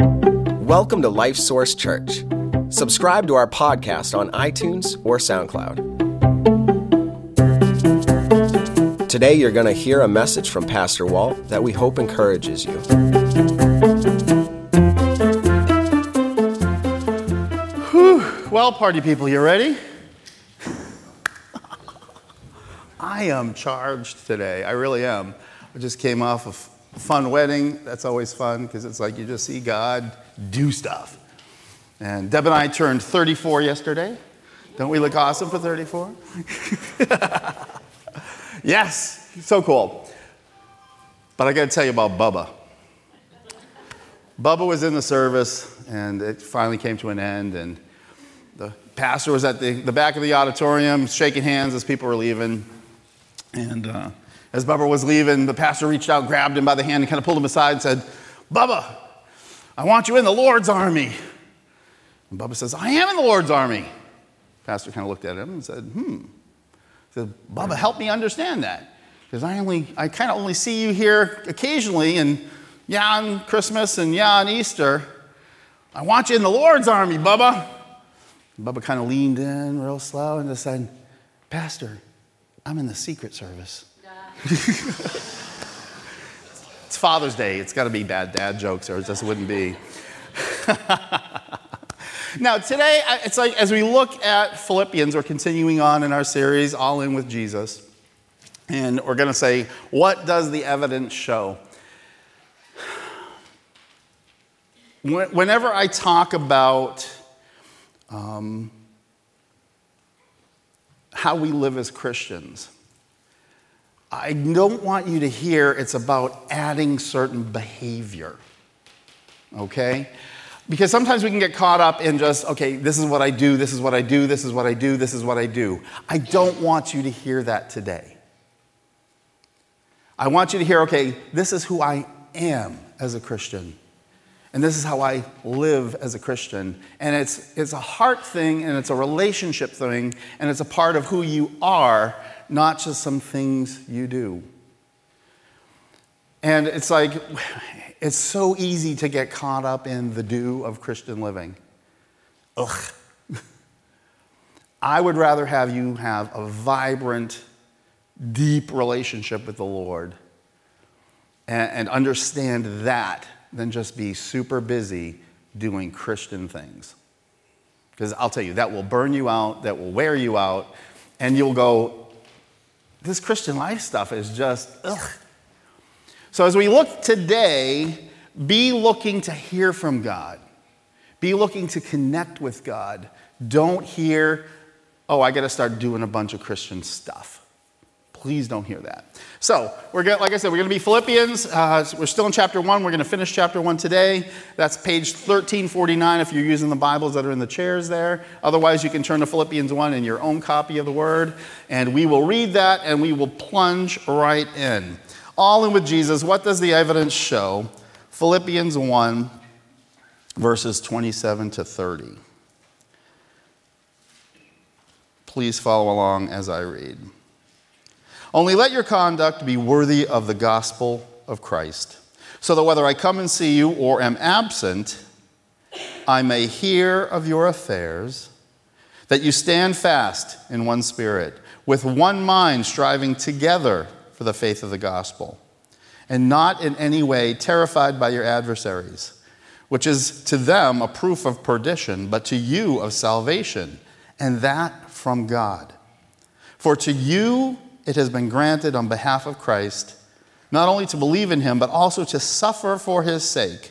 Welcome to Life Source Church. Subscribe to our podcast on iTunes or SoundCloud. Today, you're going to hear a message from Pastor Walt that we hope encourages you. Well, party people, you ready? I am charged today. I really am. I just came off of a fun wedding. That's always fun because it's like you just see God do stuff. And Deb and I turned 34 yesterday. Don't we look awesome for 34? yes, so cool. But I got to tell you about Bubba. Bubba was in the service, and it finally came to an end. And the pastor was at the, the back of the auditorium shaking hands as people were leaving. And uh, as Bubba was leaving, the pastor reached out, grabbed him by the hand, and kind of pulled him aside and said, Bubba, I want you in the Lord's army. And Bubba says, I am in the Lord's army. Pastor kind of looked at him and said, Hmm. He said, Bubba, help me understand that. Because I only, I kind of only see you here occasionally, and yeah, on Christmas and yeah, on Easter. I want you in the Lord's army, Bubba. And Bubba kind of leaned in real slow and just said, Pastor, I'm in the Secret Service. It's Father's Day. It's got to be bad dad jokes, or it just wouldn't be. now, today, it's like as we look at Philippians, we're continuing on in our series, All In with Jesus. And we're going to say, what does the evidence show? Whenever I talk about um, how we live as Christians, I don't want you to hear it's about adding certain behavior. Okay? Because sometimes we can get caught up in just, okay, this is what I do, this is what I do, this is what I do, this is what I do. I don't want you to hear that today. I want you to hear, okay, this is who I am as a Christian. And this is how I live as a Christian. And it's, it's a heart thing and it's a relationship thing and it's a part of who you are, not just some things you do. And it's like, it's so easy to get caught up in the do of Christian living. Ugh. I would rather have you have a vibrant, deep relationship with the Lord and, and understand that than just be super busy doing Christian things. Because I'll tell you, that will burn you out, that will wear you out, and you'll go, this Christian life stuff is just, ugh. So as we look today, be looking to hear from God. Be looking to connect with God. Don't hear, oh, I got to start doing a bunch of Christian stuff. Please don't hear that. So, we're going like I said, we're going to be Philippians. Uh, we're still in chapter 1. We're going to finish chapter 1 today. That's page 1349 if you're using the Bibles that are in the chairs there. Otherwise, you can turn to Philippians 1 in your own copy of the Word, and we will read that and we will plunge right in. All in with Jesus. What does the evidence show? Philippians 1, verses 27 to 30. Please follow along as I read. Only let your conduct be worthy of the gospel of Christ, so that whether I come and see you or am absent, I may hear of your affairs, that you stand fast in one spirit, with one mind striving together for the faith of the gospel, and not in any way terrified by your adversaries, which is to them a proof of perdition, but to you of salvation, and that from God. For to you, it has been granted on behalf of Christ not only to believe in him, but also to suffer for his sake,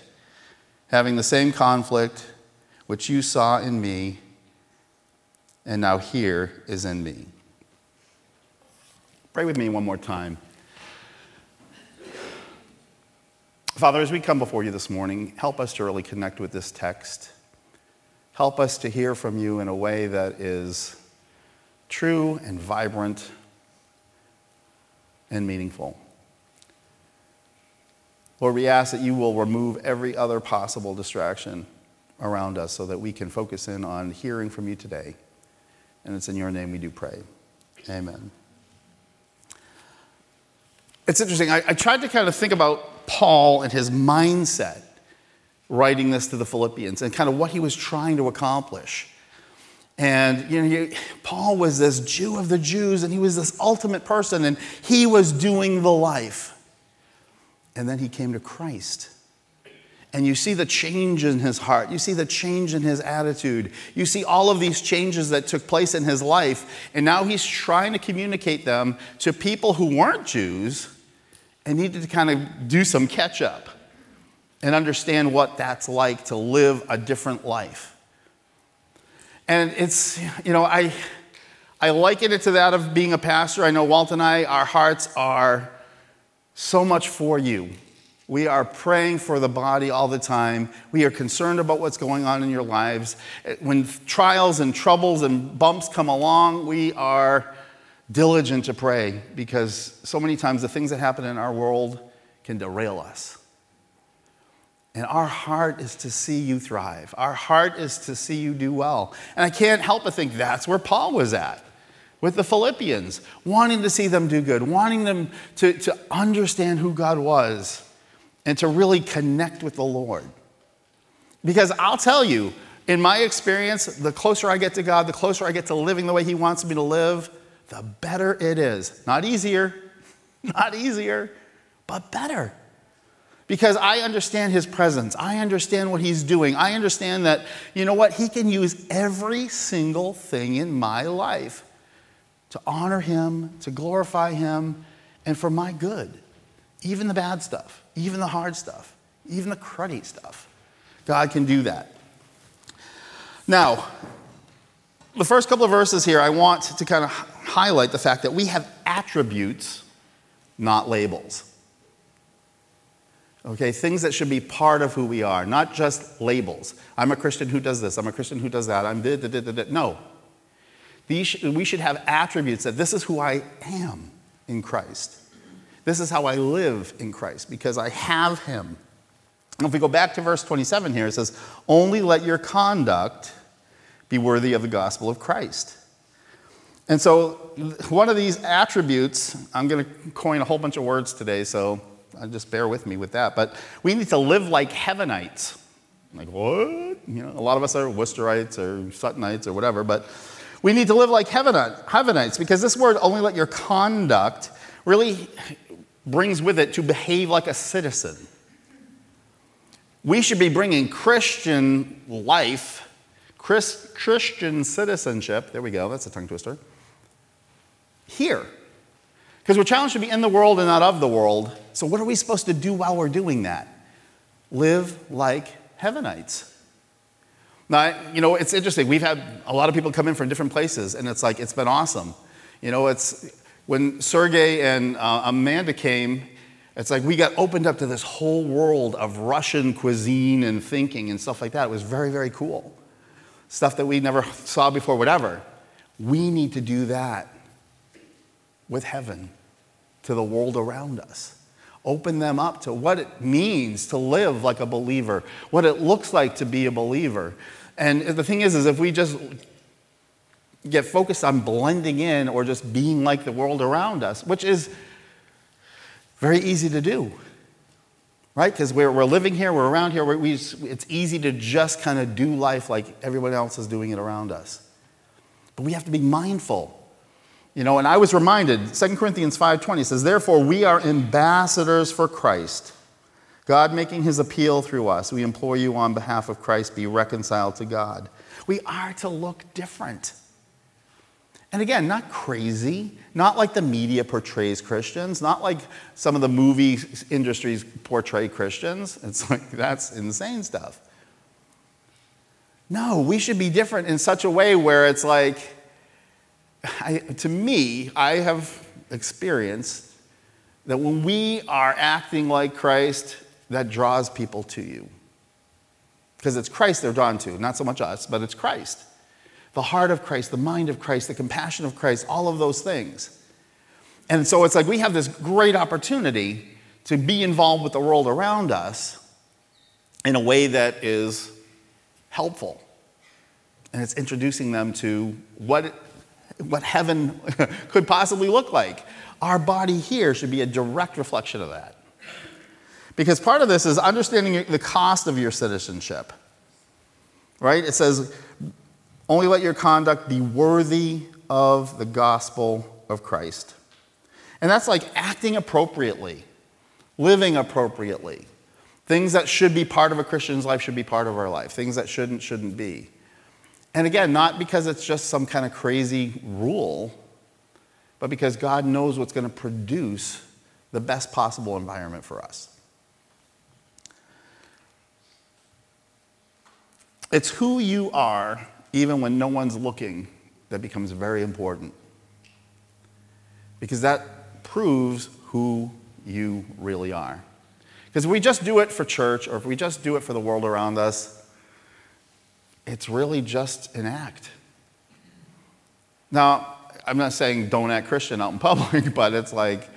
having the same conflict which you saw in me and now here is in me. Pray with me one more time. Father, as we come before you this morning, help us to really connect with this text. Help us to hear from you in a way that is true and vibrant and meaningful. Lord, we ask that you will remove every other possible distraction around us so that we can focus in on hearing from you today. And it's in your name we do pray. Amen. It's interesting. I, I tried to kind of think about Paul and his mindset writing this to the Philippians and kind of what he was trying to accomplish. And you know, you, Paul was this Jew of the Jews, and he was this ultimate person, and he was doing the life. And then he came to Christ. And you see the change in his heart. You see the change in his attitude. You see all of these changes that took place in his life. And now he's trying to communicate them to people who weren't Jews and needed to kind of do some catch up and understand what that's like to live a different life. And it's, you know, I, I liken it to that of being a pastor. I know Walt and I, our hearts are so much for you. We are praying for the body all the time. We are concerned about what's going on in your lives. When trials and troubles and bumps come along, we are diligent to pray because so many times the things that happen in our world can derail us. And our heart is to see you thrive. Our heart is to see you do well. And I can't help but think that's where Paul was at with the Philippians, wanting to see them do good, wanting them to, to understand who God was and to really connect with the Lord. Because I'll tell you, in my experience, the closer I get to God, the closer I get to living the way He wants me to live, the better it is. Not easier, not easier, but better because I understand his presence. I understand what he's doing. I understand that, you know what, he can use every single thing in my life to honor him, to glorify him, and for my good. Even the bad stuff, even the hard stuff, even the cruddy stuff. God can do that. Now, the first couple of verses here, I want to kind of highlight the fact that we have attributes, not labels. Okay, things that should be part of who we are, not just labels. I'm a Christian who does this, I'm a Christian who does that, I'm. No. These, we should have attributes that this is who I am in Christ. This is how I live in Christ because I have Him. And if we go back to verse 27 here, it says, Only let your conduct be worthy of the gospel of Christ. And so, one of these attributes, I'm going to coin a whole bunch of words today, so Uh, just bear with me with that. But we need to live like heavenites. Like, what? You know, a lot of us are Worcesterites or Suttonites or whatever, but we need to live like heavenites because this word, only let your conduct, really brings with it to behave like a citizen. We should be bringing Christian life, Chris, Christian citizenship, there we go, that's a tongue twister, here because we're challenged to be in the world and not of the world. So, what are we supposed to do while we're doing that? Live like heavenites. Now, you know, it's interesting. We've had a lot of people come in from different places, and it's like, it's been awesome. You know, it's when Sergey and uh, Amanda came, it's like we got opened up to this whole world of Russian cuisine and thinking and stuff like that. It was very, very cool. Stuff that we never saw before, whatever. We need to do that with heaven to the world around us. Open them up to what it means to live like a believer, what it looks like to be a believer. And the thing is, is if we just get focused on blending in or just being like the world around us, which is very easy to do, right? Because we're, we're living here, we're around here, we, it's easy to just kind of do life like everyone else is doing it around us. But we have to be mindful you know, and I was reminded, 2 Corinthians 5:20 says, "Therefore we are ambassadors for Christ, God making his appeal through us. We implore you on behalf of Christ be reconciled to God." We are to look different. And again, not crazy, not like the media portrays Christians, not like some of the movie industries portray Christians. It's like that's insane stuff. No, we should be different in such a way where it's like I, to me, I have experienced that when we are acting like Christ, that draws people to you. Because it's Christ they're drawn to, not so much us, but it's Christ. The heart of Christ, the mind of Christ, the compassion of Christ, all of those things. And so it's like we have this great opportunity to be involved with the world around us in a way that is helpful. And it's introducing them to what what heaven could possibly look like. Our body here should be a direct reflection of that. Because part of this is understanding the cost of your citizenship. Right? It says, only let your conduct be worthy of the gospel of Christ. And that's like acting appropriately, living appropriately. Things that should be part of a Christian's life should be part of our life. Things that shouldn't, shouldn't be. And again, not because it's just some kind of crazy rule, but because God knows what's going to produce the best possible environment for us. It's who you are, even when no one's looking, that becomes very important. Because that proves who you really are. Because if we just do it for church or if we just do it for the world around us, it's really just an act. Now, I'm not saying don't act Christian out in public, but it's like,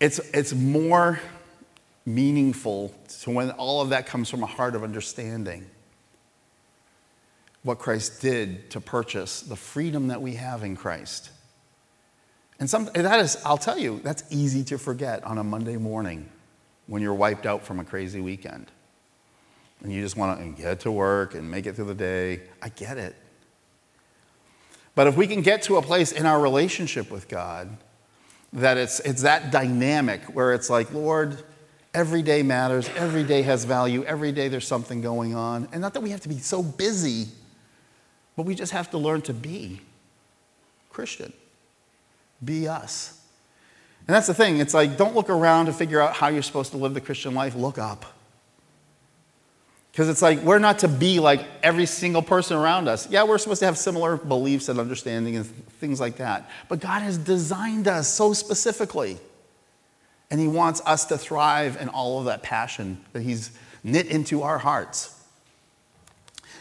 it's, it's more meaningful to when all of that comes from a heart of understanding what Christ did to purchase the freedom that we have in Christ. And some, that is, I'll tell you, that's easy to forget on a Monday morning when you're wiped out from a crazy weekend. And you just want to get to work and make it through the day. I get it. But if we can get to a place in our relationship with God that it's, it's that dynamic where it's like, Lord, every day matters, every day has value, every day there's something going on. And not that we have to be so busy but we just have to learn to be Christian, be us. And that's the thing. It's like, don't look around to figure out how you're supposed to live the Christian life. Look up. Because it's like, we're not to be like every single person around us. Yeah, we're supposed to have similar beliefs and understanding and things like that. But God has designed us so specifically. And He wants us to thrive in all of that passion that He's knit into our hearts.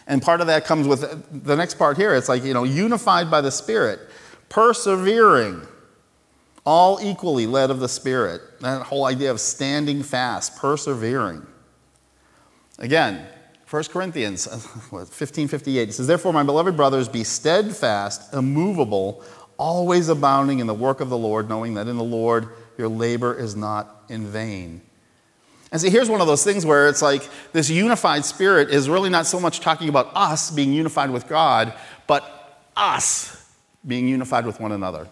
And part of that comes with uh, the next part here. It's like, you know, unified by the Spirit, persevering, all equally led of the Spirit. That whole idea of standing fast, persevering. Again, 1 Corinthians 15:58 it says therefore my beloved brothers be steadfast immovable always abounding in the work of the Lord knowing that in the Lord your labor is not in vain. And see, here's one of those things where it's like this unified spirit is really not so much talking about us being unified with God, but us being unified with one another.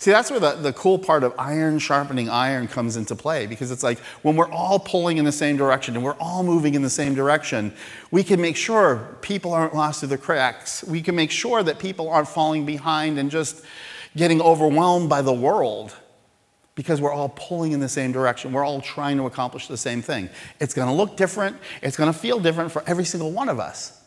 See, that's where the, the cool part of iron sharpening iron comes into play because it's like when we're all pulling in the same direction and we're all moving in the same direction, we can make sure people aren't lost through the cracks. We can make sure that people aren't falling behind and just getting overwhelmed by the world because we're all pulling in the same direction. We're all trying to accomplish the same thing. It's going to look different, it's going to feel different for every single one of us.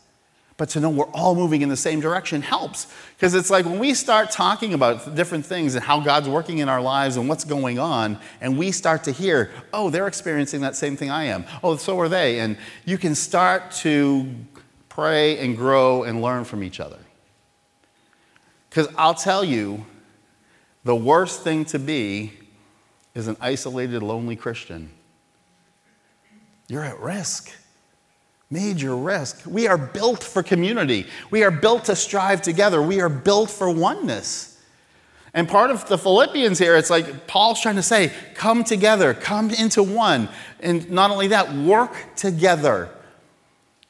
But to know we're all moving in the same direction helps. Because it's like when we start talking about different things and how God's working in our lives and what's going on, and we start to hear, oh, they're experiencing that same thing I am. Oh, so are they. And you can start to pray and grow and learn from each other. Because I'll tell you, the worst thing to be is an isolated, lonely Christian, you're at risk. Major risk. We are built for community. We are built to strive together. We are built for oneness. And part of the Philippians here, it's like Paul's trying to say, come together, come into one. And not only that, work together.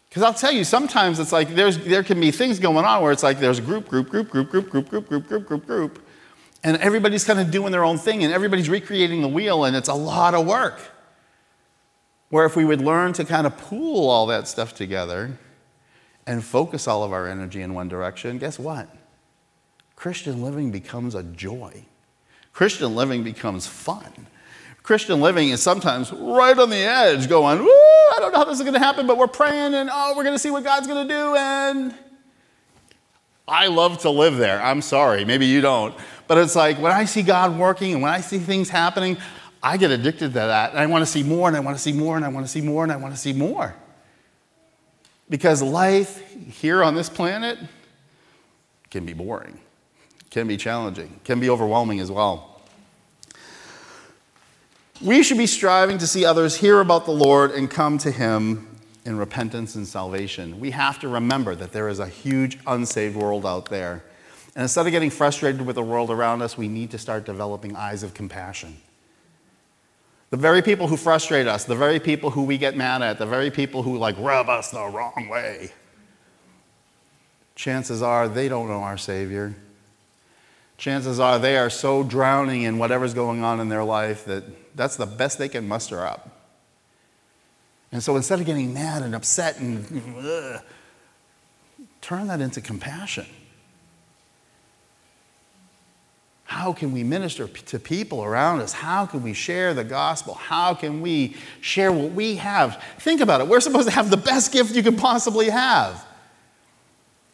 Because I'll tell you, sometimes it's like there's, there can be things going on where it's like there's group, group, group, group, group, group, group, group, group, group, group and everybody's kind of doing their own thing and everybody's recreating the wheel and it's a lot of work. Where if we would learn to kind of pool all that stuff together and focus all of our energy in one direction, guess what? Christian living becomes a joy. Christian living becomes fun. Christian living is sometimes right on the edge, going, Woo, I don't know how this is going to happen, but we're praying and oh, we're going to see what God's going to do. And I love to live there. I'm sorry, maybe you don't. But it's like when I see God working and when I see things happening, I get addicted to that. And I want to see more and I want to see more and I want to see more and I want to see more. Because life here on this planet can be boring, can be challenging, can be overwhelming as well. We should be striving to see others hear about the Lord and come to Him in repentance and salvation. We have to remember that there is a huge unsaved world out there and instead of getting frustrated with the world around us, we need to start developing eyes of compassion. The very people who frustrate us, the very people who we get mad at, the very people who like rub us the wrong way, chances are they don't know our Savior. Chances are they are so drowning in whatever's going on in their life that that's the best they can muster up. And so instead of getting mad and upset and ugh, turn that into compassion. How can we minister to people around us? How can we share the gospel? How can we share what we have? Think about it. We're supposed to have the best gift you could possibly have.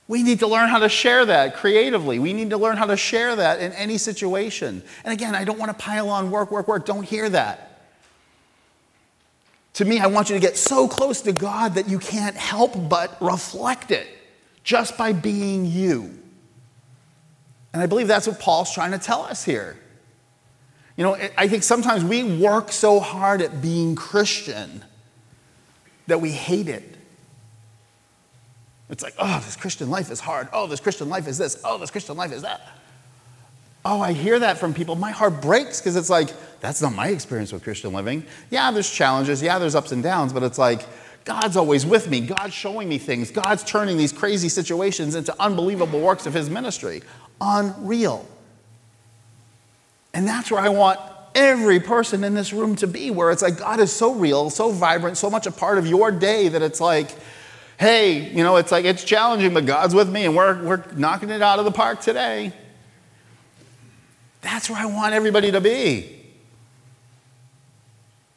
We need to learn how to share that creatively. We need to learn how to share that in any situation. And again, I don't want to pile on work, work, work. Don't hear that. To me, I want you to get so close to God that you can't help but reflect it just by being you. And I believe that's what Paul's trying to tell us here. You know, I think sometimes we work so hard at being Christian that we hate it. It's like, oh, this Christian life is hard. Oh, this Christian life is this. Oh, this Christian life is that. Oh, I hear that from people. My heart breaks because it's like, that's not my experience with Christian living. Yeah, there's challenges. Yeah, there's ups and downs, but it's like, God's always with me. God's showing me things. God's turning these crazy situations into unbelievable works of His ministry unreal. And that's where I want every person in this room to be, where it's like God is so real, so vibrant, so much a part of your day that it's like, hey, you know, it's like it's challenging, but God's with me and we're, we're knocking it out of the park today. That's where I want everybody to be.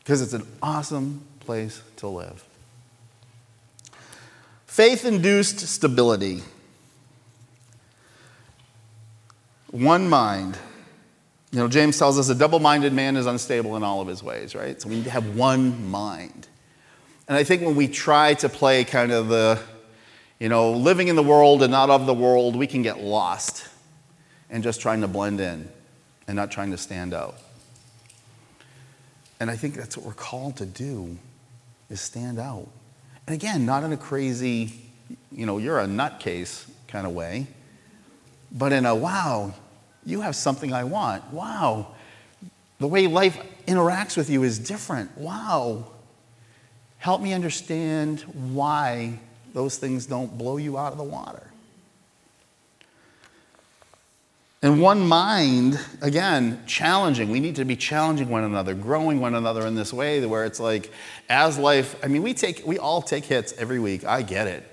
Because it's an awesome place to live. Faith induced stability. One mind. You know, James tells us a double minded man is unstable in all of his ways, right? So we need to have one mind. And I think when we try to play kind of the, you know, living in the world and not of the world, we can get lost and just trying to blend in and not trying to stand out. And I think that's what we're called to do is stand out. And again, not in a crazy, you know, you're a nutcase kind of way, but in a wow, you have something I want. Wow, the way life interacts with you is different. Wow. Help me understand why those things don't blow you out of the water. And one mind, again, challenging. We need to be challenging one another, growing one another in this way where it's like, as life, I mean, we take, we all take hits every week. I get it.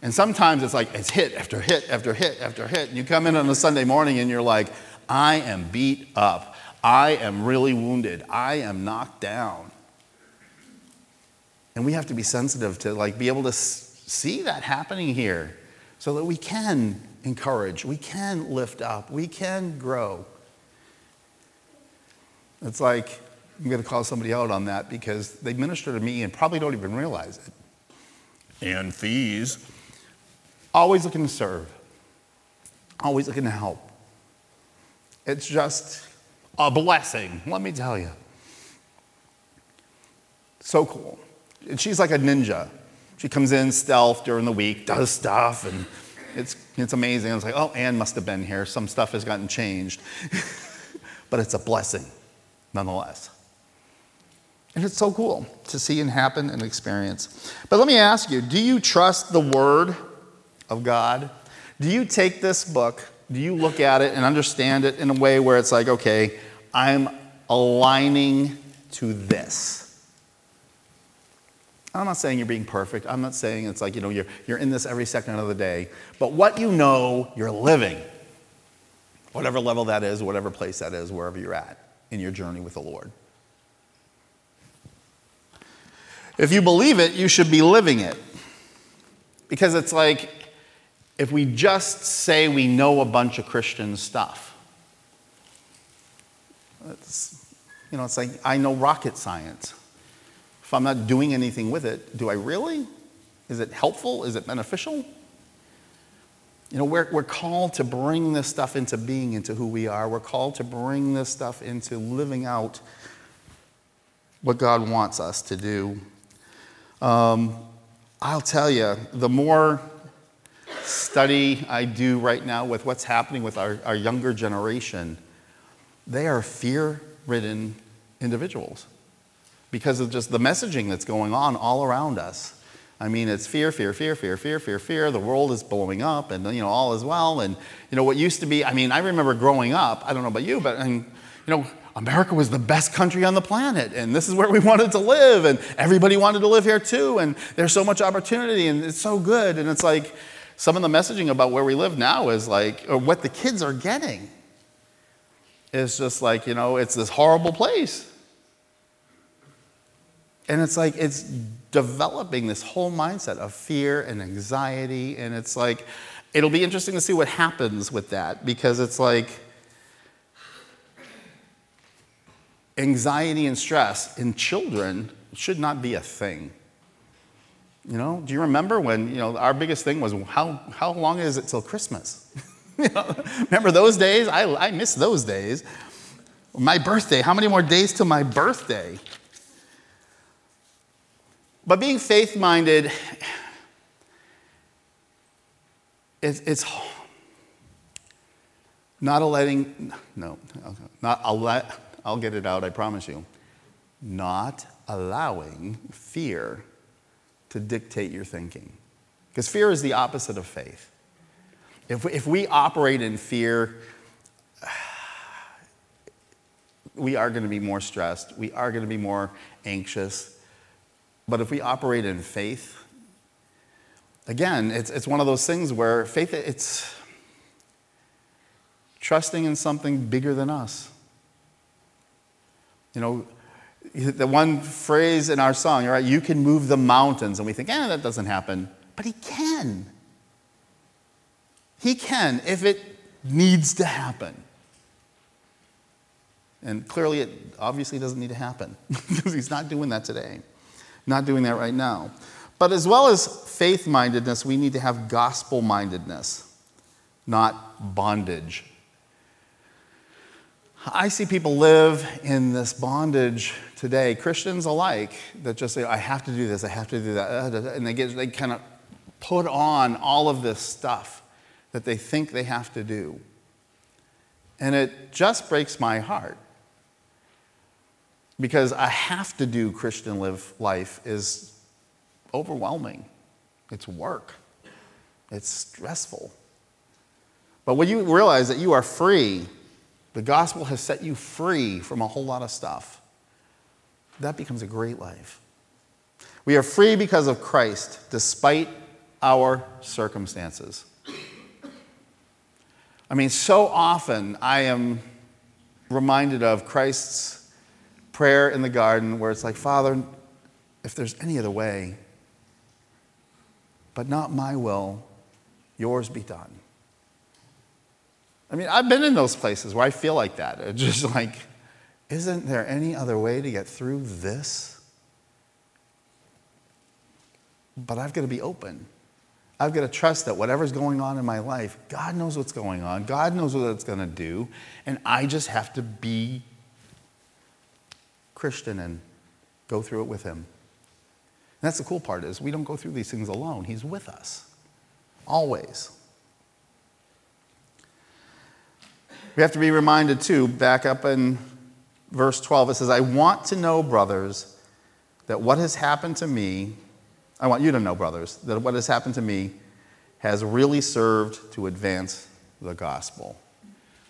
And sometimes it's like it's hit after hit after hit after hit. And you come in on a Sunday morning and you're like, I am beat up. I am really wounded. I am knocked down. And we have to be sensitive to like be able to see that happening here so that we can encourage, we can lift up, we can grow. It's like I'm going to call somebody out on that because they minister to me and probably don't even realize it. And fees. Always looking to serve, always looking to help. It's just a blessing, let me tell you. So cool. And she's like a ninja. She comes in stealth during the week, does stuff, and it's, it's amazing. I was like, oh, Anne must have been here. Some stuff has gotten changed. but it's a blessing nonetheless. And it's so cool to see and happen and experience. But let me ask you do you trust the word of God? Do you take this book, do you look at it and understand it in a way where it's like, okay, I'm aligning to this? I'm not saying you're being perfect. I'm not saying it's like, you know, you're, you're in this every second of the day. But what you know, you're living. Whatever level that is, whatever place that is, wherever you're at in your journey with the Lord. If you believe it, you should be living it. Because it's like if we just say we know a bunch of Christian stuff. It's, you know, it's like I know rocket science. If I'm not doing anything with it, do I really? Is it helpful? Is it beneficial? You know, we're, we're called to bring this stuff into being, into who we are. We're called to bring this stuff into living out what God wants us to do. Um, I'll tell you, the more study I do right now with what's happening with our, our younger generation, they are fear ridden individuals. because of just the messaging that's going on all around us. I mean, it's fear, fear, fear, fear, fear, fear, fear. The world is blowing up, and you know all is well. And you know what used to be. I mean, I remember growing up. I don't know about you, but you know, America was the best country on the planet, and this is where we wanted to live, and everybody wanted to live here too. And there's so much opportunity, and it's so good. And it's like some of the messaging about where we live now is like, or what the kids are getting is just like, you know, it's this horrible place. And it's like, it's developing this whole mindset of fear and anxiety. And it's like, it'll be interesting to see what happens with that because it's like, anxiety and stress in children should not be a thing. You know, do you remember when, you know, our biggest thing was how, how long is it till Christmas? you know, remember those days? I, I miss those days. My birthday, how many more days till my birthday? But being faith minded, it's, it's not letting, no, not a let, I'll get it out, I promise you. Not allowing fear to dictate your thinking. Because fear is the opposite of faith. If we, if we operate in fear, we are going to be more stressed. We are going to be more anxious. But if we operate in faith, again, it's, it's one of those things where faith, it's trusting in something bigger than us. You know, the one phrase in our song, right? You can move the mountains. And we think, eh, that doesn't happen. But he can. He can if it needs to happen. And clearly, it obviously doesn't need to happen because he's not doing that today. Not doing that right now. But as well as faith mindedness, we need to have gospel mindedness, not bondage. I see people live in this bondage today, Christians alike, that just say, I have to do this, I have to do that. Uh, uh, uh, and they, get, they kind of put on all of this stuff that they think they have to do. And it just breaks my heart because a have to do Christian live life is overwhelming. It's work, it's stressful. But when you realize that you are free, the gospel has set you free from a whole lot of stuff, that becomes a great life. We are free because of Christ, despite our circumstances. I mean, so often I am reminded of Christ's prayer in the garden where it's like, Father, if there's any other way, but not my will, yours be done. I mean, I've been in those places where I feel like that. It's just like, isn't there any other way to get through this? But I've got to be open. I've got to trust that whatever's going on in my life, God knows what's going on. God knows what it's going to do. And I just have to be Christian and go through it with him. And that's the cool part is we don't go through these things alone. He's with us. Always. We have to be reminded too, back up in verse 12, it says, I want to know, brothers, that what has happened to me, I want you to know, brothers, that what has happened to me has really served to advance the gospel.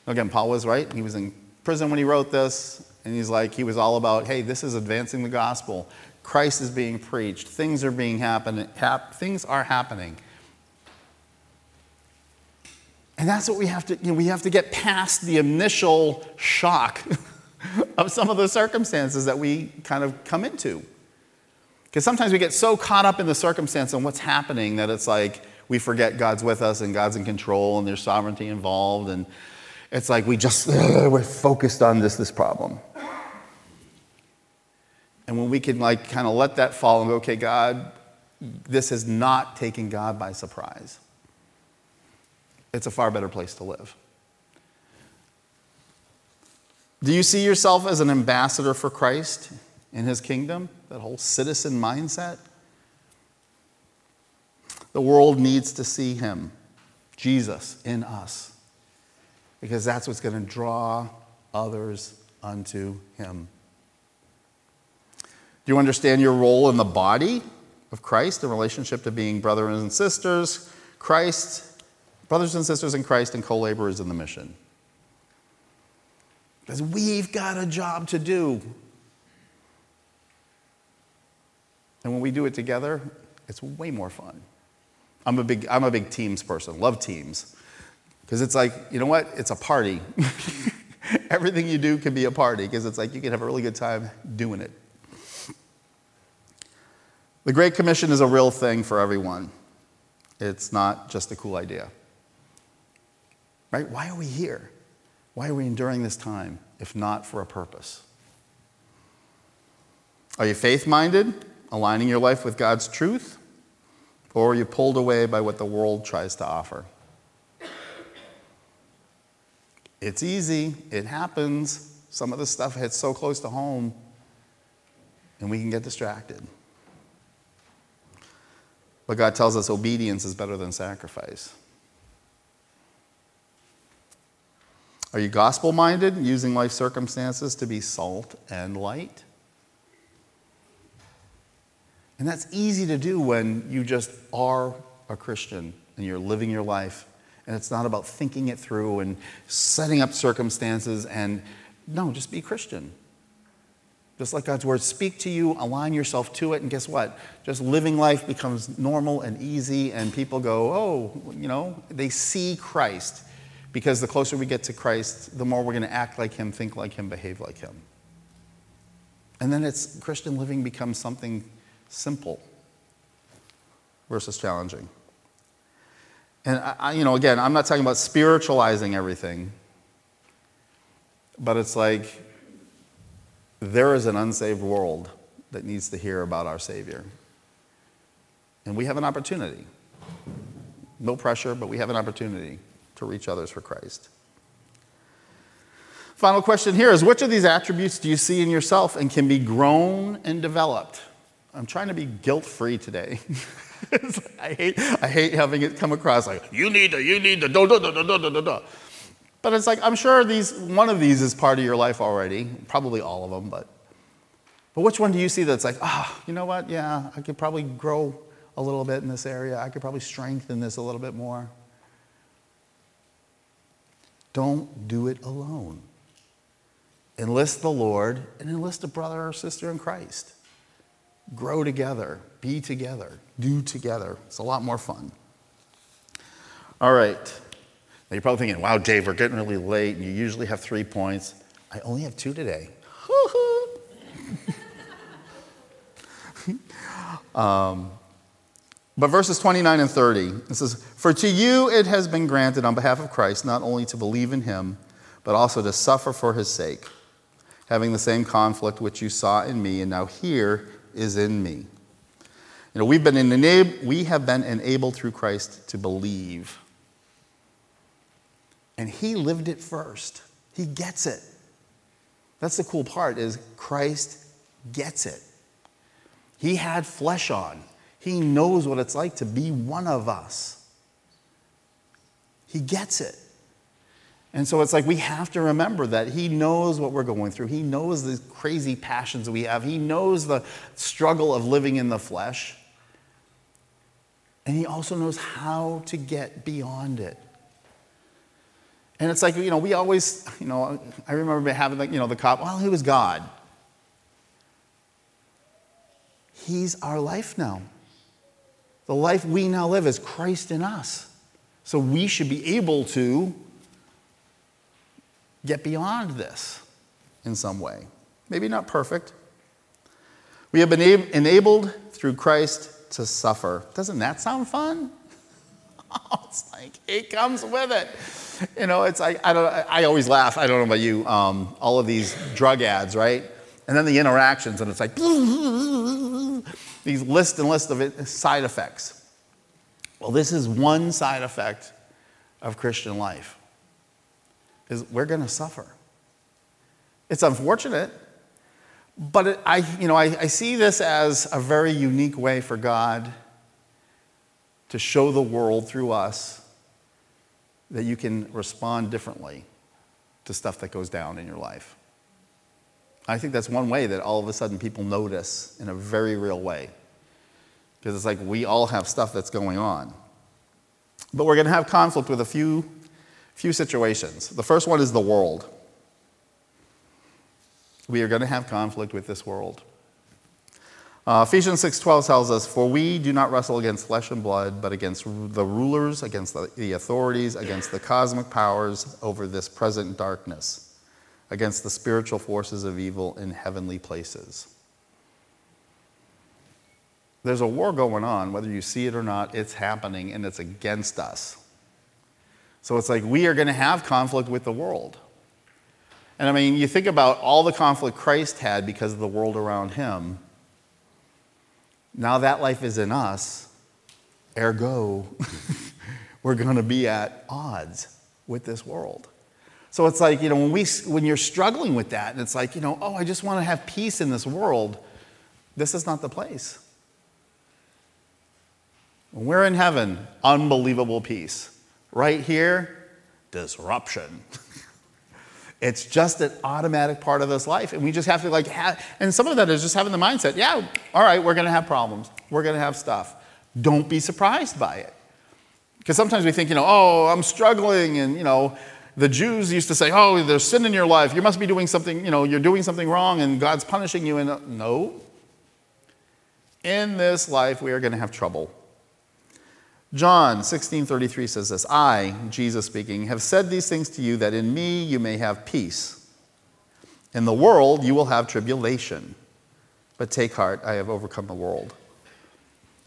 Again, Paul was right. He was in prison when he wrote this. And he's like, he was all about, hey, this is advancing the gospel. Christ is being preached. Things are being happening. Hap- things are happening. And that's what we have to, you know, we have to get past the initial shock of some of the circumstances that we kind of come into. Because sometimes we get so caught up in the circumstance and what's happening that it's like we forget God's with us and God's in control and there's sovereignty involved. And it's like we just, we're focused on this, this problem. And when we can like kind of let that fall and go, okay, God, this is not taking God by surprise. It's a far better place to live. Do you see yourself as an ambassador for Christ in his kingdom? That whole citizen mindset? The world needs to see him, Jesus, in us, because that's what's going to draw others unto him. Do you understand your role in the body of Christ in relationship to being brothers and sisters, Christ, brothers and sisters in Christ, and co laborers in the mission? Because we've got a job to do. And when we do it together, it's way more fun. I'm a big, I'm a big teams person, love teams. Because it's like, you know what? It's a party. Everything you do can be a party because it's like you can have a really good time doing it. The Great Commission is a real thing for everyone. It's not just a cool idea. Right? Why are we here? Why are we enduring this time if not for a purpose? Are you faith minded, aligning your life with God's truth? Or are you pulled away by what the world tries to offer? It's easy, it happens. Some of the stuff hits so close to home, and we can get distracted. But God tells us obedience is better than sacrifice. Are you gospel minded, using life circumstances to be salt and light? And that's easy to do when you just are a Christian and you're living your life. And it's not about thinking it through and setting up circumstances and no, just be Christian. Just let God's word speak to you, align yourself to it, and guess what? Just living life becomes normal and easy, and people go, oh, you know, they see Christ. Because the closer we get to Christ, the more we're going to act like Him, think like Him, behave like Him. And then it's Christian living becomes something simple versus challenging. And I, you know, again, I'm not talking about spiritualizing everything, but it's like there is an unsaved world that needs to hear about our Savior. And we have an opportunity. No pressure, but we have an opportunity to reach others for Christ. Final question here is which of these attributes do you see in yourself and can be grown and developed? I'm trying to be guilt free today. I, hate, I hate having it come across like, you need to, you need to, do, do, do, do, do, do, do. But it's like, I'm sure these, one of these is part of your life already, probably all of them, but, but which one do you see that's like, ah, oh, you know what? Yeah, I could probably grow a little bit in this area. I could probably strengthen this a little bit more. Don't do it alone. Enlist the Lord and enlist a brother or sister in Christ. Grow together, be together, do together. It's a lot more fun. All right. Now you're probably thinking, wow, Dave, we're getting really late, and you usually have three points. I only have two today. um, but verses 29 and 30, it says, For to you it has been granted on behalf of Christ not only to believe in him, but also to suffer for his sake, having the same conflict which you saw in me and now here is in me. You know, we've been enabled, we have been enabled through Christ to believe. And he lived it first. He gets it. That's the cool part is Christ gets it. He had flesh on. He knows what it's like to be one of us. He gets it. And so it's like we have to remember that He knows what we're going through. He knows the crazy passions we have. He knows the struggle of living in the flesh. And He also knows how to get beyond it. And it's like, you know, we always, you know, I remember having, like, you know, the cop, well, he was God. He's our life now. The life we now live is Christ in us. So we should be able to get beyond this in some way. Maybe not perfect. We have been enabled through Christ to suffer. Doesn't that sound fun? Oh, it's like it comes with it. You know, it's like I don't. I always laugh. I don't know about you. Um, all of these drug ads, right? And then the interactions, and it's like these list and list of side effects. Well, this is one side effect of Christian life is we're going to suffer. It's unfortunate, but it, I, you know, I, I see this as a very unique way for God to show the world through us that you can respond differently to stuff that goes down in your life. I think that's one way that all of a sudden people notice in a very real way. Because it's like we all have stuff that's going on. But we're going to have conflict with a few, few situations. The first one is the world. We are going to have conflict with this world. Uh, Ephesians 6:12 tells us, "For we do not wrestle against flesh and blood, but against the rulers, against the, the authorities, against the cosmic powers over this present darkness, against the spiritual forces of evil in heavenly places." There's a war going on, whether you see it or not, it's happening and it's against us. So it's like we are going to have conflict with the world. And I mean, you think about all the conflict Christ had because of the world around him now that life is in us, ergo, we're going to be at odds with this world. So it's like, you know, when, we, when you're struggling with that, and it's like, you know, oh, I just want to have peace in this world, this is not the place. When we're in heaven, unbelievable peace. Right here, disruption. It's just an automatic part of this life. And we just have to, like, have, and some of that is just having the mindset yeah, all right, we're going to have problems. We're going to have stuff. Don't be surprised by it. Because sometimes we think, you know, oh, I'm struggling. And, you know, the Jews used to say, oh, there's sin in your life. You must be doing something, you know, you're doing something wrong and God's punishing you. And no. In this life, we are going to have trouble. John 16:33 says this, I, Jesus speaking, have said these things to you that in me you may have peace. In the world you will have tribulation, but take heart, I have overcome the world.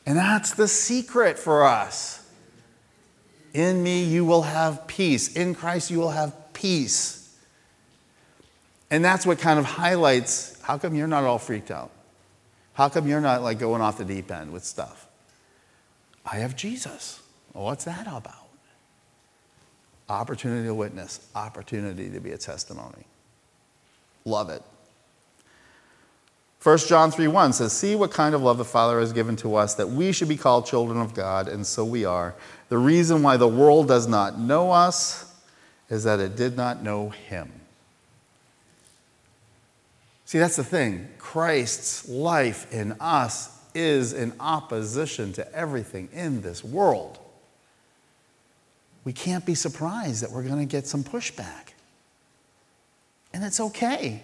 And that's the secret for us. In me you will have peace. In Christ you will have peace. And that's what kind of highlights how come you're not all freaked out? How come you're not like going off the deep end with stuff? I have Jesus. Well, what's that about? Opportunity to witness, opportunity to be a testimony. Love it. 1 John 3 1 says, See what kind of love the Father has given to us that we should be called children of God, and so we are. The reason why the world does not know us is that it did not know Him. See, that's the thing. Christ's life in us is in opposition to everything in this world. We can't be surprised that we're going to get some pushback. And it's okay.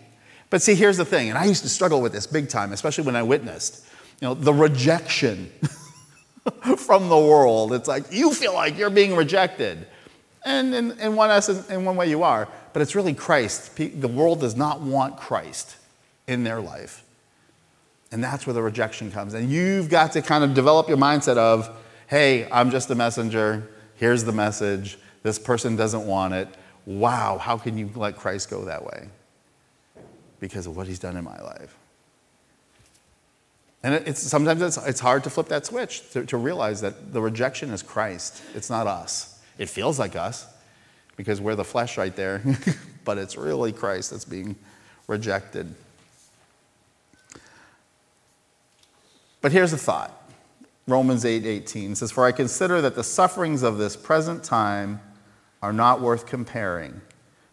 But see, here's the thing, and I used to struggle with this big time, especially when I witnessed, you know, the rejection from the world. It's like you feel like you're being rejected. And in, in, one essence, in one way you are, but it's really Christ. The world does not want Christ in their life. And that's where the rejection comes. And you've got to kind of develop your mindset of, hey, I'm just a messenger. Here's the message. This person doesn't want it. Wow, how can you let Christ go that way? Because of what he's done in my life. And it's, sometimes it's, it's hard to flip that switch, to, to realize that the rejection is Christ. It's not us. It feels like us because we're the flesh right there, but it's really Christ that's being rejected. But here's a thought. Romans 8 18 says, For I consider that the sufferings of this present time are not worth comparing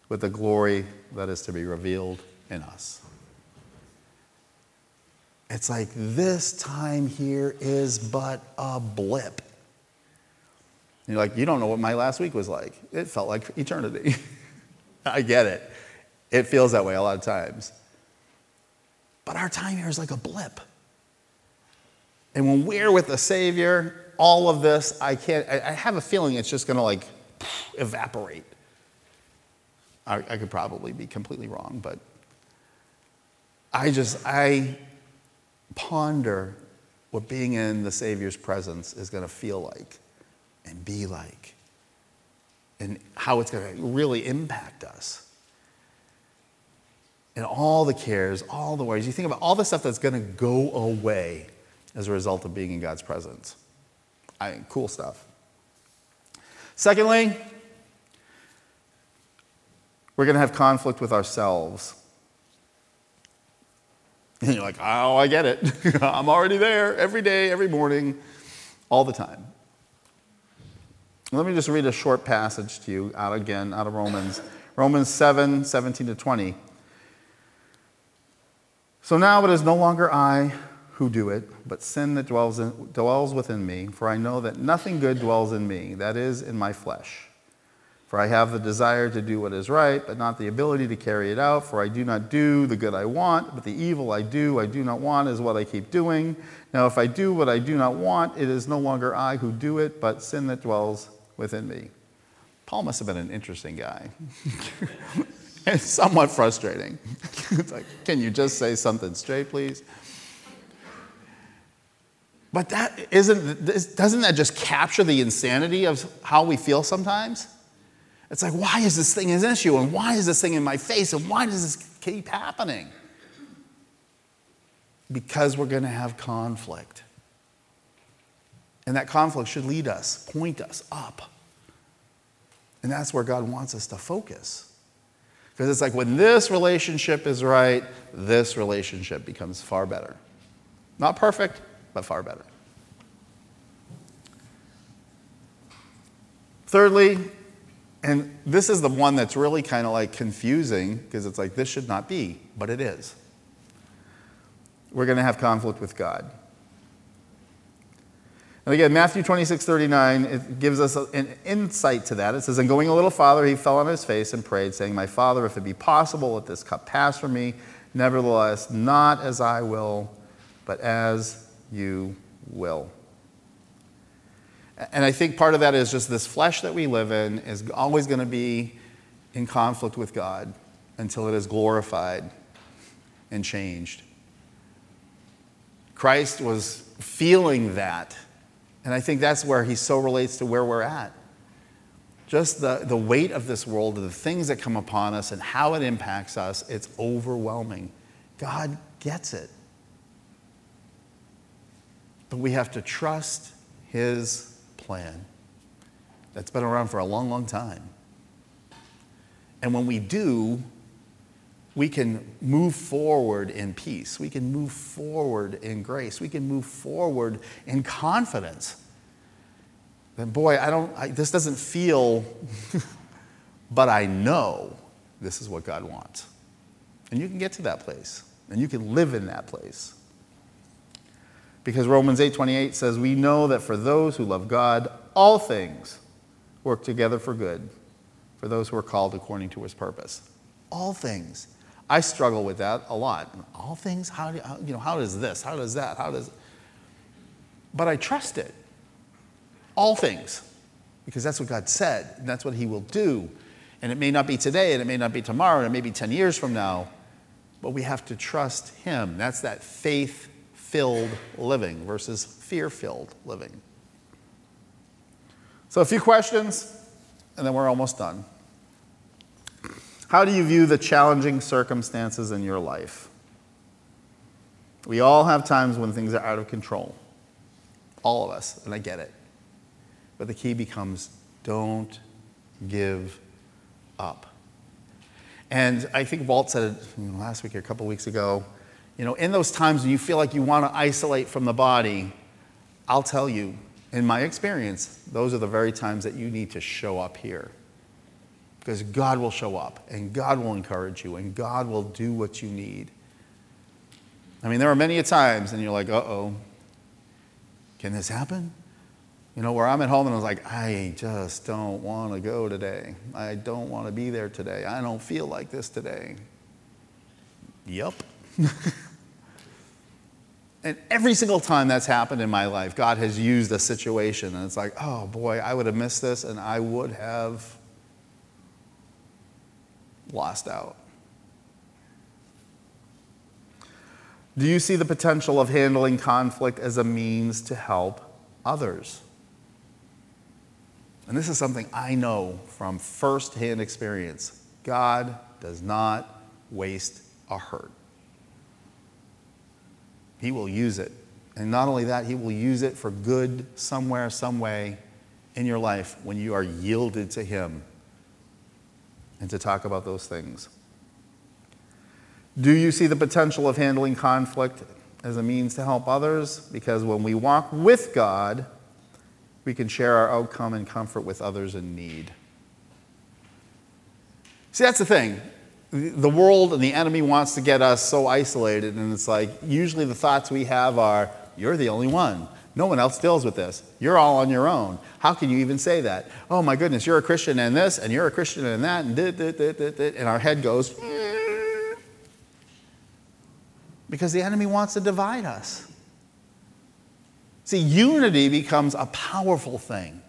with the glory that is to be revealed in us. It's like this time here is but a blip. And you're like, you don't know what my last week was like. It felt like eternity. I get it. It feels that way a lot of times. But our time here is like a blip. And when we're with the Savior, all of this, I can't, I have a feeling it's just going to like evaporate. I, I could probably be completely wrong, but I just, I ponder what being in the Savior's presence is going to feel like and be like and how it's going to really impact us. And all the cares, all the worries. You think about all the stuff that's going to go away as a result of being in God's presence. I cool stuff. Secondly, we're going to have conflict with ourselves. And you're like, oh, I get it. I'm already there every day, every morning, all the time. Let me just read a short passage to you out again out of Romans. Romans 7 17 to 20. So now it is no longer I who do it, but sin that dwells, in, dwells within me. For I know that nothing good dwells in me, that is, in my flesh. For I have the desire to do what is right, but not the ability to carry it out. For I do not do the good I want, but the evil I do, I do not want, is what I keep doing. Now, if I do what I do not want, it is no longer I who do it, but sin that dwells within me. Paul must have been an interesting guy. it's somewhat frustrating. it's like, can you just say something straight, please? But that isn't, doesn't that just capture the insanity of how we feel sometimes? It's like, why is this thing an issue? And why is this thing in my face? And why does this keep happening? Because we're going to have conflict. And that conflict should lead us, point us up. And that's where God wants us to focus. Because it's like when this relationship is right, this relationship becomes far better. Not perfect, but far better. Thirdly, and this is the one that's really kind of like confusing because it's like this should not be, but it is. We're going to have conflict with God. And again, Matthew 26, 39, it gives us an insight to that. It says, And going a little farther, he fell on his face and prayed, saying, My Father, if it be possible, let this cup pass from me. Nevertheless, not as I will, but as you will. And I think part of that is just this flesh that we live in is always going to be in conflict with God until it is glorified and changed. Christ was feeling that. And I think that's where he so relates to where we're at. Just the, the weight of this world, the things that come upon us, and how it impacts us, it's overwhelming. God gets it. But we have to trust his plan that's been around for a long, long time. And when we do, we can move forward in peace. We can move forward in grace. We can move forward in confidence. Then, boy, I don't, I, this doesn't feel, but I know this is what God wants. And you can get to that place, and you can live in that place. Because Romans 8:28 says, "We know that for those who love God, all things work together for good, for those who are called according to his purpose." All things. I struggle with that a lot. All things, how, do, you know, how does this? How does that? How does But I trust it. All things. Because that's what God said, and that's what he will do. And it may not be today, and it may not be tomorrow, and it may be 10 years from now, but we have to trust him. That's that faith filled living versus fear filled living. So, a few questions, and then we're almost done. How do you view the challenging circumstances in your life? We all have times when things are out of control. All of us, and I get it. But the key becomes don't give up. And I think Walt said it last week or a couple weeks ago you know, in those times when you feel like you want to isolate from the body, I'll tell you, in my experience, those are the very times that you need to show up here. Because God will show up, and God will encourage you, and God will do what you need. I mean, there are many a times, and you're like, uh oh, can this happen? You know, where I'm at home and I was like, I just don't want to go today. I don't want to be there today. I don't feel like this today. Yep. and every single time that's happened in my life, God has used a situation, and it's like, oh boy, I would have missed this, and I would have lost out. Do you see the potential of handling conflict as a means to help others? And this is something I know from firsthand experience. God does not waste a hurt. He will use it. And not only that, He will use it for good somewhere, some way in your life when you are yielded to Him and to talk about those things. Do you see the potential of handling conflict as a means to help others? Because when we walk with God, we can share our outcome and comfort with others in need. See, that's the thing. The world and the enemy wants to get us so isolated, and it's like usually the thoughts we have are, You're the only one. No one else deals with this. You're all on your own. How can you even say that? Oh my goodness, you're a Christian and this, and you're a Christian and that, and and our head goes. Mm. Because the enemy wants to divide us. See, unity becomes a powerful thing.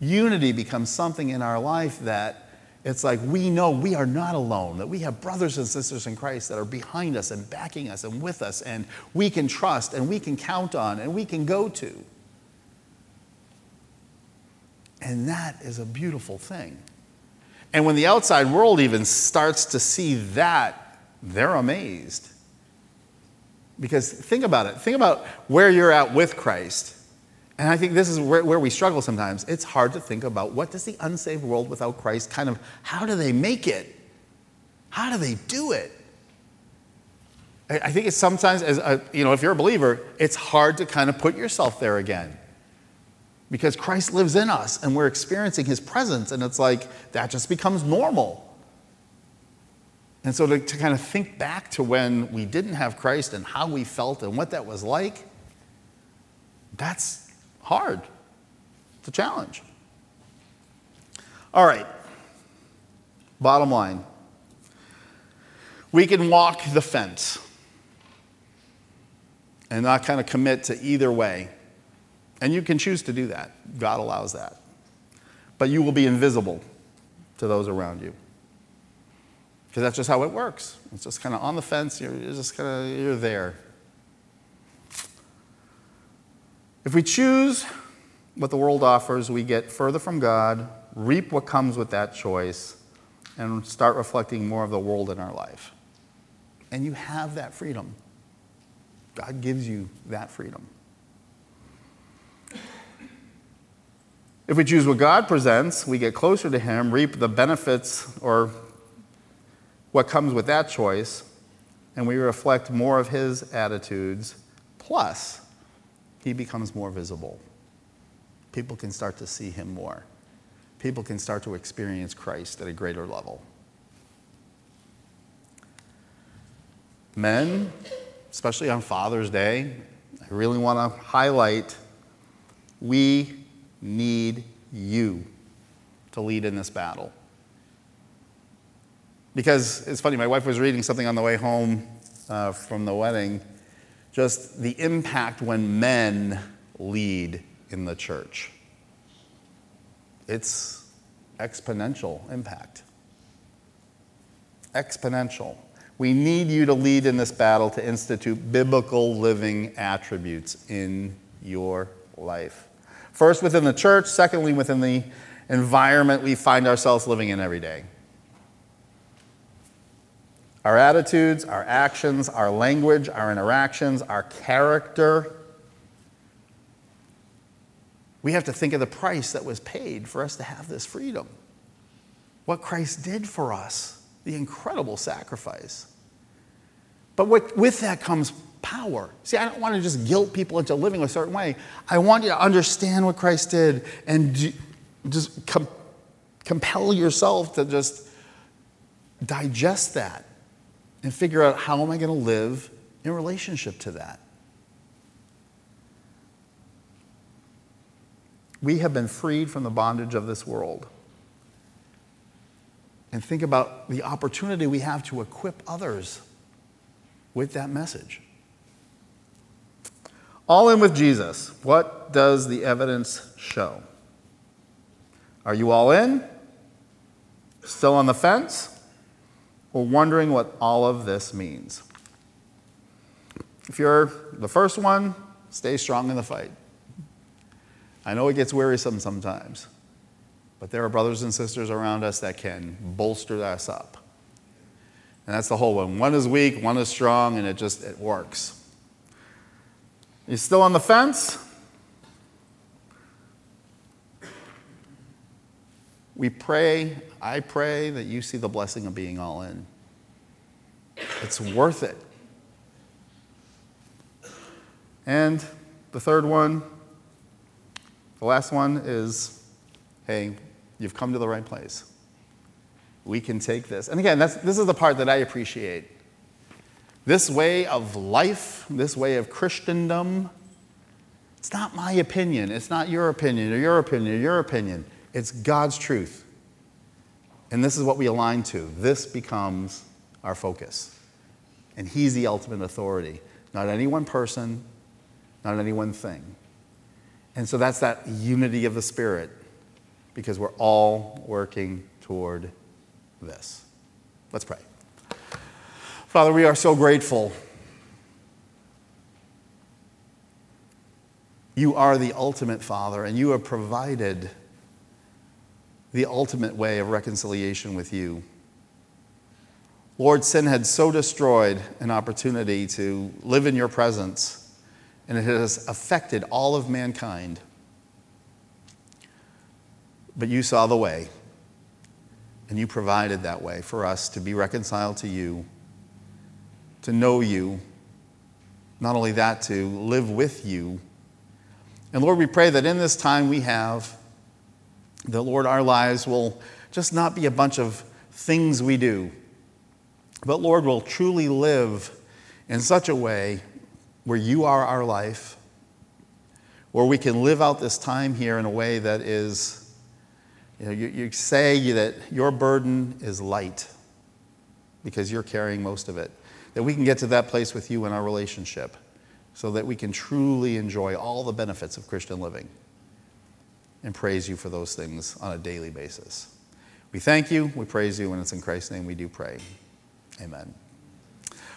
Unity becomes something in our life that it's like we know we are not alone, that we have brothers and sisters in Christ that are behind us and backing us and with us, and we can trust and we can count on and we can go to. And that is a beautiful thing. And when the outside world even starts to see that, they're amazed. Because think about it. Think about where you're at with Christ. And I think this is where, where, we struggle sometimes. It's hard to think about what does the unsaved world without Christ kind of, how do they make it? How do they do it? I, I think it's sometimes, as a, you know, if you're a believer, it's hard to kind of put yourself there again. Because Christ lives in us and we're experiencing his presence, and it's like that just becomes normal. And so to, to kind of think back to when we didn't have Christ and how we felt and what that was like, that's hard. It's a challenge. All right. Bottom line we can walk the fence and not kind of commit to either way. And you can choose to do that. God allows that. But you will be invisible to those around you. Because that's just how it works. It's just kind of on the fence, you're, just kind of, you're there. If we choose what the world offers, we get further from God, reap what comes with that choice, and start reflecting more of the world in our life. And you have that freedom. God gives you that freedom. If we choose what God presents, we get closer to Him, reap the benefits or what comes with that choice, and we reflect more of His attitudes, plus, He becomes more visible. People can start to see Him more. People can start to experience Christ at a greater level. Men, especially on Father's Day, I really want to highlight we need you to lead in this battle. Because it's funny, my wife was reading something on the way home uh, from the wedding, just the impact when men lead in the church. It's exponential impact. Exponential. We need you to lead in this battle to institute biblical living attributes in your life. First, within the church, secondly, within the environment we find ourselves living in every day. Our attitudes, our actions, our language, our interactions, our character. We have to think of the price that was paid for us to have this freedom. What Christ did for us, the incredible sacrifice. But what, with that comes power. See, I don't want to just guilt people into living a certain way. I want you to understand what Christ did and just com- compel yourself to just digest that and figure out how am I going to live in relationship to that. We have been freed from the bondage of this world. And think about the opportunity we have to equip others with that message. All in with Jesus. What does the evidence show? Are you all in? Still on the fence? Or wondering what all of this means? If you're the first one, stay strong in the fight. I know it gets wearisome sometimes, but there are brothers and sisters around us that can bolster us up. And that's the whole one. One is weak, one is strong, and it just it works. You still on the fence? We pray, I pray that you see the blessing of being all in. It's worth it. And the third one, the last one is hey, you've come to the right place. we can take this. And again, this is the part that I appreciate. This way of life, this way of Christendom, it's not my opinion. It's not your opinion or your opinion or your opinion. It's God's truth. And this is what we align to. This becomes our focus. And He's the ultimate authority, not any one person, not any one thing. And so that's that unity of the Spirit because we're all working toward this. Let's pray. Father, we are so grateful. You are the ultimate Father, and you have provided the ultimate way of reconciliation with you. Lord, sin had so destroyed an opportunity to live in your presence, and it has affected all of mankind. But you saw the way. And you provided that way for us to be reconciled to you, to know you, not only that, to live with you. And Lord, we pray that in this time we have, that Lord, our lives will just not be a bunch of things we do, but Lord, will truly live in such a way where you are our life, where we can live out this time here in a way that is you, know, you, you say that your burden is light because you're carrying most of it. That we can get to that place with you in our relationship so that we can truly enjoy all the benefits of Christian living and praise you for those things on a daily basis. We thank you, we praise you, and it's in Christ's name we do pray. Amen.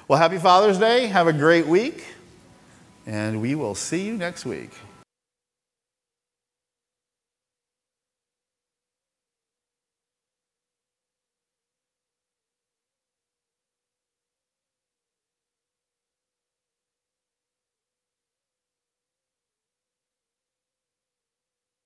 Well, happy Father's Day. Have a great week, and we will see you next week.